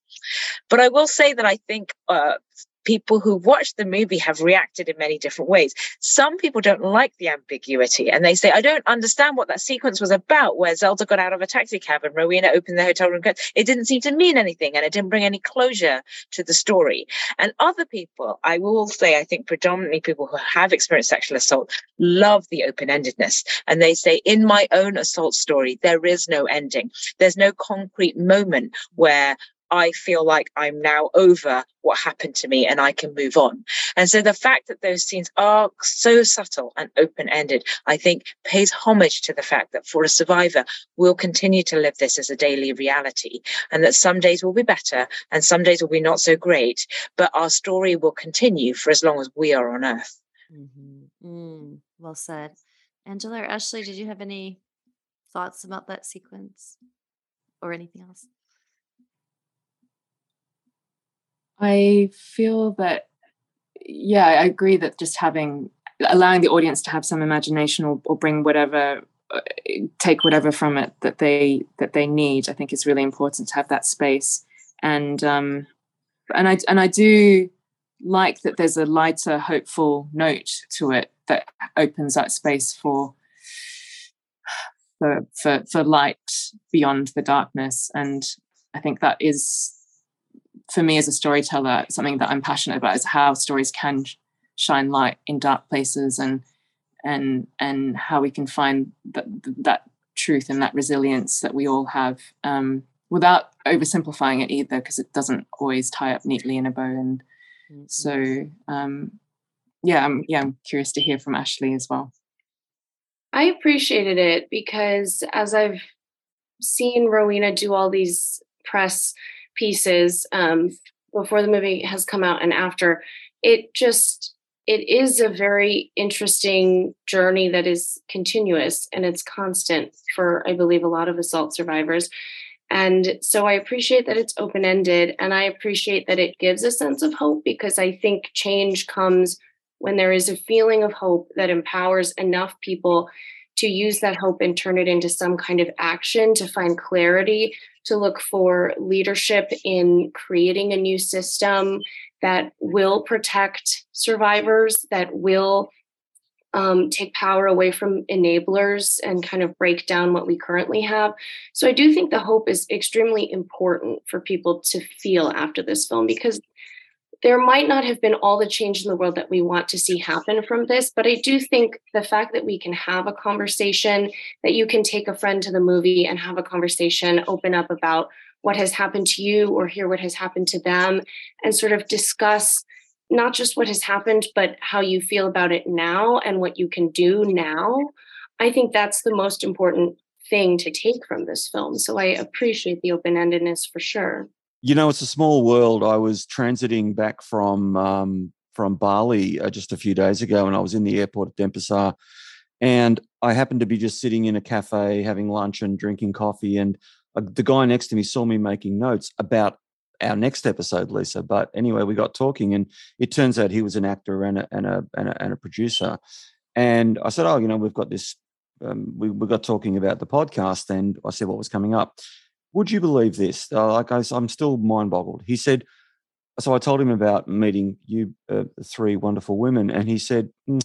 But I will say that I think uh, people who watched the movie have reacted in many different ways. Some people don't like the ambiguity and they say, I don't understand what that sequence was about, where Zelda got out of a taxi cab and Rowena opened the hotel room. It didn't seem to mean anything and it didn't bring any closure to the story. And other people, I will say, I think predominantly people who have experienced sexual assault love the open endedness. And they say, in my own assault story, there is no ending. There's no concrete moment where I feel like I'm now over what happened to me and I can move on. And so the fact that those scenes are so subtle and open ended, I think pays homage to the fact that for a survivor, we'll continue to live this as a daily reality and that some days will be better and some days will be not so great, but our story will continue for as long as we are on earth. Mm-hmm. Mm, well said. Angela or Ashley, did you have any thoughts about that sequence or anything else? I feel that, yeah, I agree that just having, allowing the audience to have some imagination or, or bring whatever, uh, take whatever from it that they that they need. I think is really important to have that space, and um, and I and I do like that there's a lighter, hopeful note to it that opens that space for for for, for light beyond the darkness, and I think that is for me as a storyteller, something that I'm passionate about is how stories can shine light in dark places and and and how we can find that that truth and that resilience that we all have um, without oversimplifying it either because it doesn't always tie up neatly in a bow and mm-hmm. so um, yeah I'm yeah I'm curious to hear from Ashley as well I appreciated it because as I've seen Rowena do all these press pieces um, before the movie has come out and after. It just it is a very interesting journey that is continuous and it's constant for i believe a lot of assault survivors. And so i appreciate that it's open ended and i appreciate that it gives a sense of hope because i think change comes when there is a feeling of hope that empowers enough people to use that hope and turn it into some kind of action to find clarity to look for leadership in creating a new system that will protect survivors, that will um, take power away from enablers and kind of break down what we currently have. So I do think the hope is extremely important for people to feel after this film because there might not have been all the change in the world that we want to see happen from this, but I do think the fact that we can have a conversation, that you can take a friend to the movie and have a conversation, open up about what has happened to you or hear what has happened to them, and sort of discuss not just what has happened, but how you feel about it now and what you can do now. I think that's the most important thing to take from this film. So I appreciate the open endedness for sure. You know, it's a small world. I was transiting back from um, from Bali uh, just a few days ago, and I was in the airport at Denpasar, and I happened to be just sitting in a cafe having lunch and drinking coffee, and uh, the guy next to me saw me making notes about our next episode, Lisa. But anyway, we got talking, and it turns out he was an actor and a and a and a, and a producer. And I said, "Oh, you know, we've got this." Um, we we got talking about the podcast, and I said what was coming up, would you believe this? Uh, like I, I'm still mind boggled. He said, so I told him about meeting you uh, three wonderful women, and he said, mm,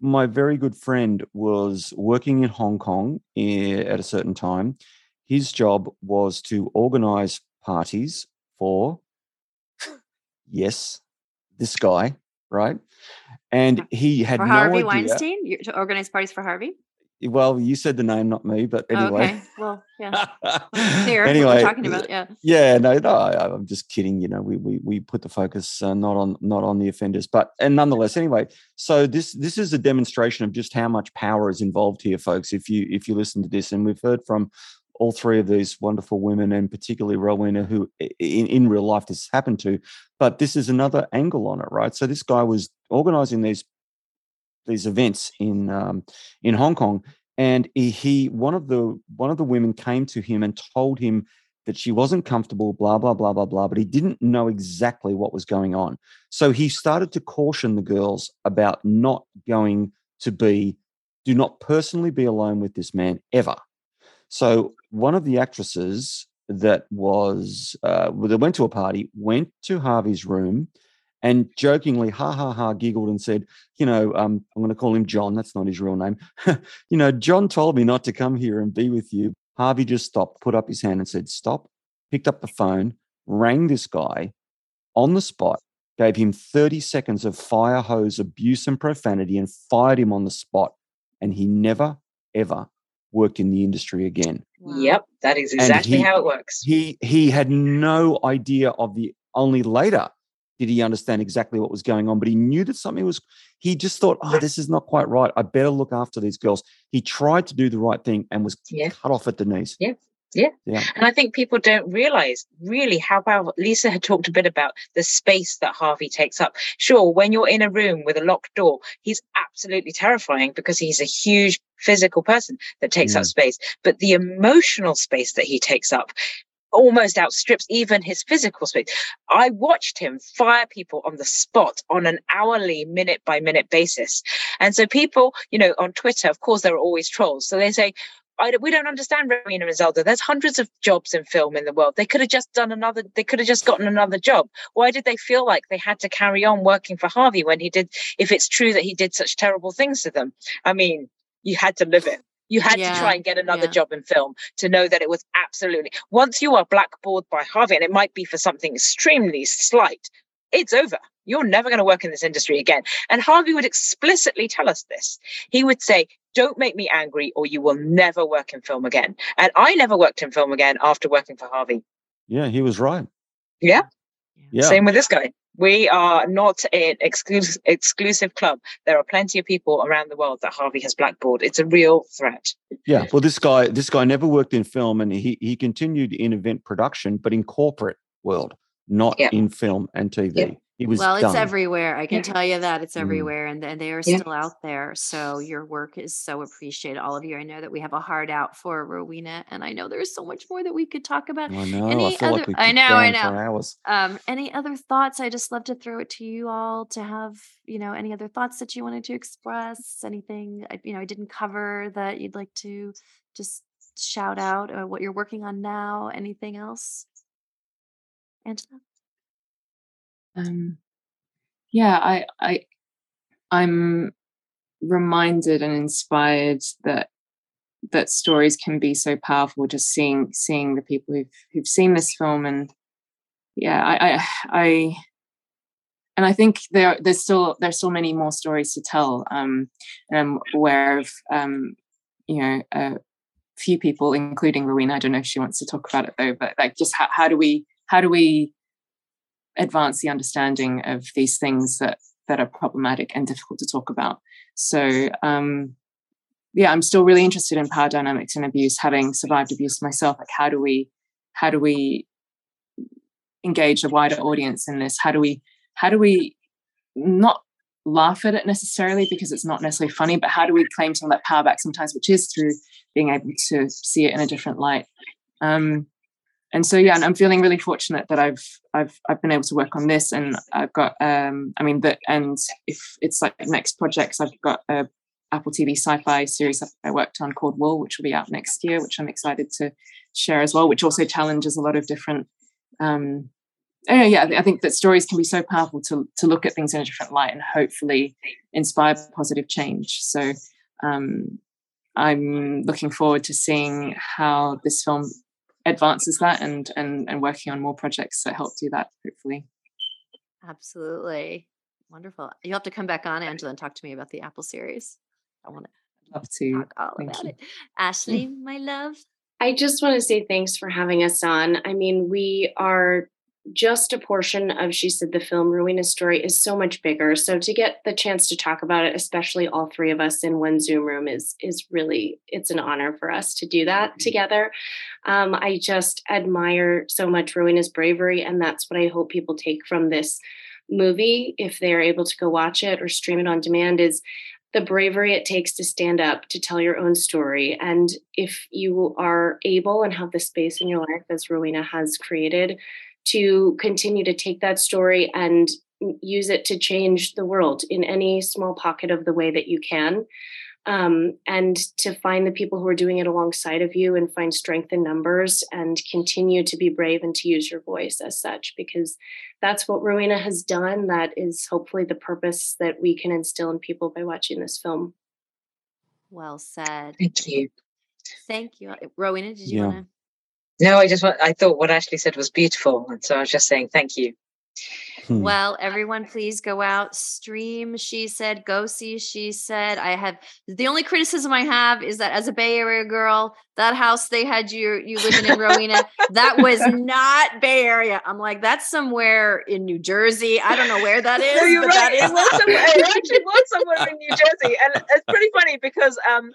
my very good friend was working in Hong Kong at a certain time. His job was to organize parties for, yes, this guy, right? And he had for no Harvey idea. Weinstein to organize parties for Harvey. Well, you said the name, not me, but anyway. Okay. Well, yeah. Here, anyway, talking about, yeah. Yeah, no, no, I, I'm just kidding. You know, we we we put the focus uh, not on not on the offenders, but and nonetheless, anyway. So this this is a demonstration of just how much power is involved here, folks. If you if you listen to this, and we've heard from all three of these wonderful women, and particularly Rowena, who in, in real life this happened to, but this is another angle on it, right? So this guy was organizing these these events in um, in Hong Kong, and he, one of the one of the women came to him and told him that she wasn't comfortable, blah blah blah blah blah, but he didn't know exactly what was going on. So he started to caution the girls about not going to be, do not personally be alone with this man ever. So one of the actresses that was uh, that went to a party went to Harvey's room and jokingly, ha ha ha, giggled and said, You know, um, I'm going to call him John. That's not his real name. you know, John told me not to come here and be with you. Harvey just stopped, put up his hand and said, Stop, picked up the phone, rang this guy on the spot, gave him 30 seconds of fire hose abuse and profanity, and fired him on the spot. And he never, ever worked in the industry again. Yep, that is exactly he, how it works. He he had no idea of the only later did he understand exactly what was going on, but he knew that something was, he just thought, oh, this is not quite right. I better look after these girls. He tried to do the right thing and was yeah. cut off at the knees. Yeah. Yeah. Yeah. And I think people don't realize really how powerful Lisa had talked a bit about the space that Harvey takes up. Sure, when you're in a room with a locked door, he's absolutely terrifying because he's a huge physical person that takes up Mm. space. But the emotional space that he takes up almost outstrips even his physical speed. I watched him fire people on the spot on an hourly, minute by minute basis. And so people, you know, on Twitter, of course, there are always trolls. So they say, we don't understand Rowena and Zelda. There's hundreds of jobs in film in the world. They could have just done another, they could have just gotten another job. Why did they feel like they had to carry on working for Harvey when he did, if it's true that he did such terrible things to them? I mean, you had to live it. You had Yeah, to try and get another yeah. job in film to know that it was absolutely, once you are blackballed by Harvey, and it might be for something extremely slight, it's over. You're never going to work in this industry again. And Harvey would explicitly tell us this. He would say, Don't make me angry, or you will never work in film again. And I never worked in film again after working for Harvey. Yeah, he was right. Yeah. Yeah. Same with this guy. We are not an exclusive exclusive club. There are plenty of people around the world that Harvey has blackballed. It's a real threat. Yeah. Well, this guy, this guy never worked in film, and he he continued in event production, but in corporate world, not Yeah. in film and TV. He was well, it's everywhere. I can tell you that it's Mm. everywhere, and, and they are Yeah. still out there. So your work is so appreciated, all of you. I know that we have a heart out for Rowena, and I know there's so much more that we could talk about. I know. I Any feel other? like we I know. I know. hours. Um, any other thoughts? I just love to throw it to you all to have, you know, any other thoughts that you wanted to express, anything, I- you know, I didn't cover that you'd like to just shout out uh, what you're working on now, anything else? Angela? Um, yeah, I, I, I'm reminded and inspired that that stories can be so powerful. Just seeing seeing the people who've who've seen this film, and yeah, I, I, I and I think there there's still there's still many more stories to tell. Um, and I'm aware of um, you know a few people, including Rowena. I don't know if she wants to talk about it though, but like just how, how do we how do we advance the understanding of these things that that are problematic and difficult to talk about. So um, yeah, I'm still really interested in power dynamics and abuse, having survived abuse myself. Like how do we how do we engage a wider audience in this? How do we how do we not laugh at it necessarily because it's not necessarily funny, but how do we claim some of that power back sometimes, which is through being able to see it in a different light. Um, and so yeah, and I'm feeling really fortunate that I've I've I've been able to work on this, and I've got um I mean that, and if it's like next projects, I've got a Apple TV sci-fi series I worked on called Wool, which will be out next year, which I'm excited to share as well, which also challenges a lot of different. Um, oh, yeah, I think that stories can be so powerful to to look at things in a different light and hopefully inspire positive change. So um, I'm looking forward to seeing how this film advances that and and and working on more projects that help do that hopefully Absolutely. Wonderful. You'll have to come back on, Angela, and talk to me about the Apple series. I want to love to talk all Thank about you. it. Ashley, my love. I just want to say thanks for having us on. I mean, we are just a portion of She Said the film. Rowena's story is so much bigger. So to get the chance to talk about it, especially all three of us in one Zoom room, is is really it's an honor for us to do that together. Um, I just admire so much Rowena's bravery, and that's what I hope people take from this movie if they're able to go watch it or stream it on demand. Is the bravery it takes to stand up to tell your own story. And if you are able and have the space in your life, as Rowena has created, to continue to take that story and use it to change the world in any small pocket of the way that you can. Um, and to find the people who are doing it alongside of you and find strength in numbers and continue to be brave and to use your voice as such, because that's what Rowena has done. That is hopefully the purpose that we can instill in people by watching this film. Well said. Thank you. Thank you. Rowena, did you Yeah. want to? No, I just want, I thought what Ashley said was beautiful. And so I was just saying thank you. Hmm. Well, everyone, please go out, stream. She said, go see. She said, I have the only criticism I have is that as a Bay Area girl, that house they had you you living in Rowena, that was not Bay Area. I'm like, that's somewhere in New Jersey. I don't know where that is. No, you're but right. that It is was somewhere, it actually was somewhere in New Jersey. And it's pretty funny because um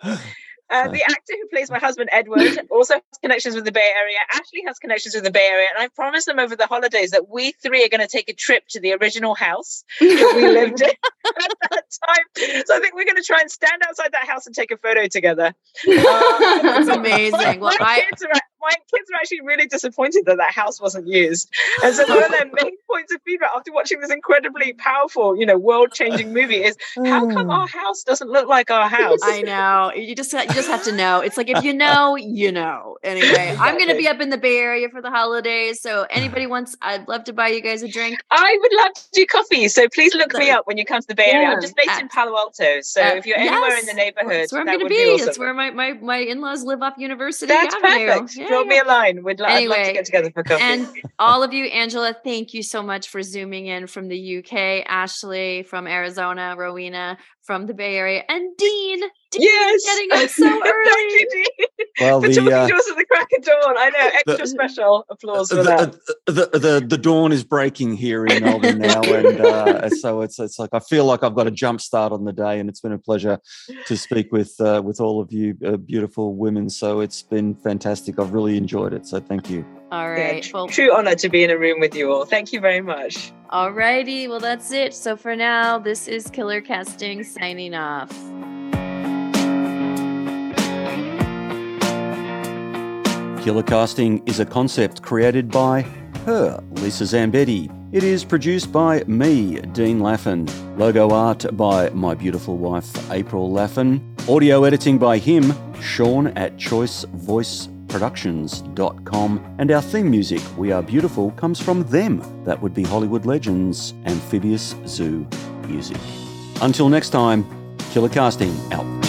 Uh, the actor who plays my husband, Edward, also has connections with the Bay Area. Ashley has connections with the Bay Area. And I promised them over the holidays that we three are going to take a trip to the original house that we lived in at that time. So I think we're going to try and stand outside that house and take a photo together. Uh, That's amazing. Well, my, I- kids are, my kids are actually really disappointed that that house wasn't used. And so one of their main points of feedback after watching this incredibly powerful, you know, world-changing movie is how come our house doesn't look like our house? I know. You just you just have to know. It's like if you know, you know. Anyway, I'm going to be up in the Bay Area for the holidays, so anybody wants, I'd love to buy you guys a drink. I would love to do coffee, so please look me up when you come to the Bay Area. I'm just based in Palo Alto, so Uh, if you're anywhere in the neighborhood, That's where I'm going to would be. awesome. That's where my, my, my in-laws live off University That's Avenue. perfect. Yeah, Drop me a line. We'd lo- I'd love to get together for coffee. And all of you, Angela, thank you so much for zooming in from the UK. Ashley from Arizona, Rowena from the Bay Area, and Dean. Dean Yes. getting up so early. Thank you, Dean. Well, for the, talking uh, to us at the crack of dawn. I know. the- Extra special applause for the, that. the, the the dawn is breaking here in Melbourne now, and uh, so it's it's like I feel like I've got a jump start on the day, and it's been a pleasure to speak with uh, with all of you uh, beautiful women. So it's been fantastic. I've really enjoyed it. So thank you. All Yeah, tr- well, true honor to be in a room with you all. Thank you very much. all righty. Well, that's it. So for now, this is Killer Casting signing off. Killer Casting is a concept created by her, Lisa Zambetti. It is produced by me, Dean Laffin. Logo art by my beautiful wife, April Laffin. Audio editing by him, Sean at choicevoiceproductions.com. And our theme music, We Are Beautiful, comes from them. That would be Hollywood Legends, Amphibious Zoo Music. Until next time, Killer Casting out.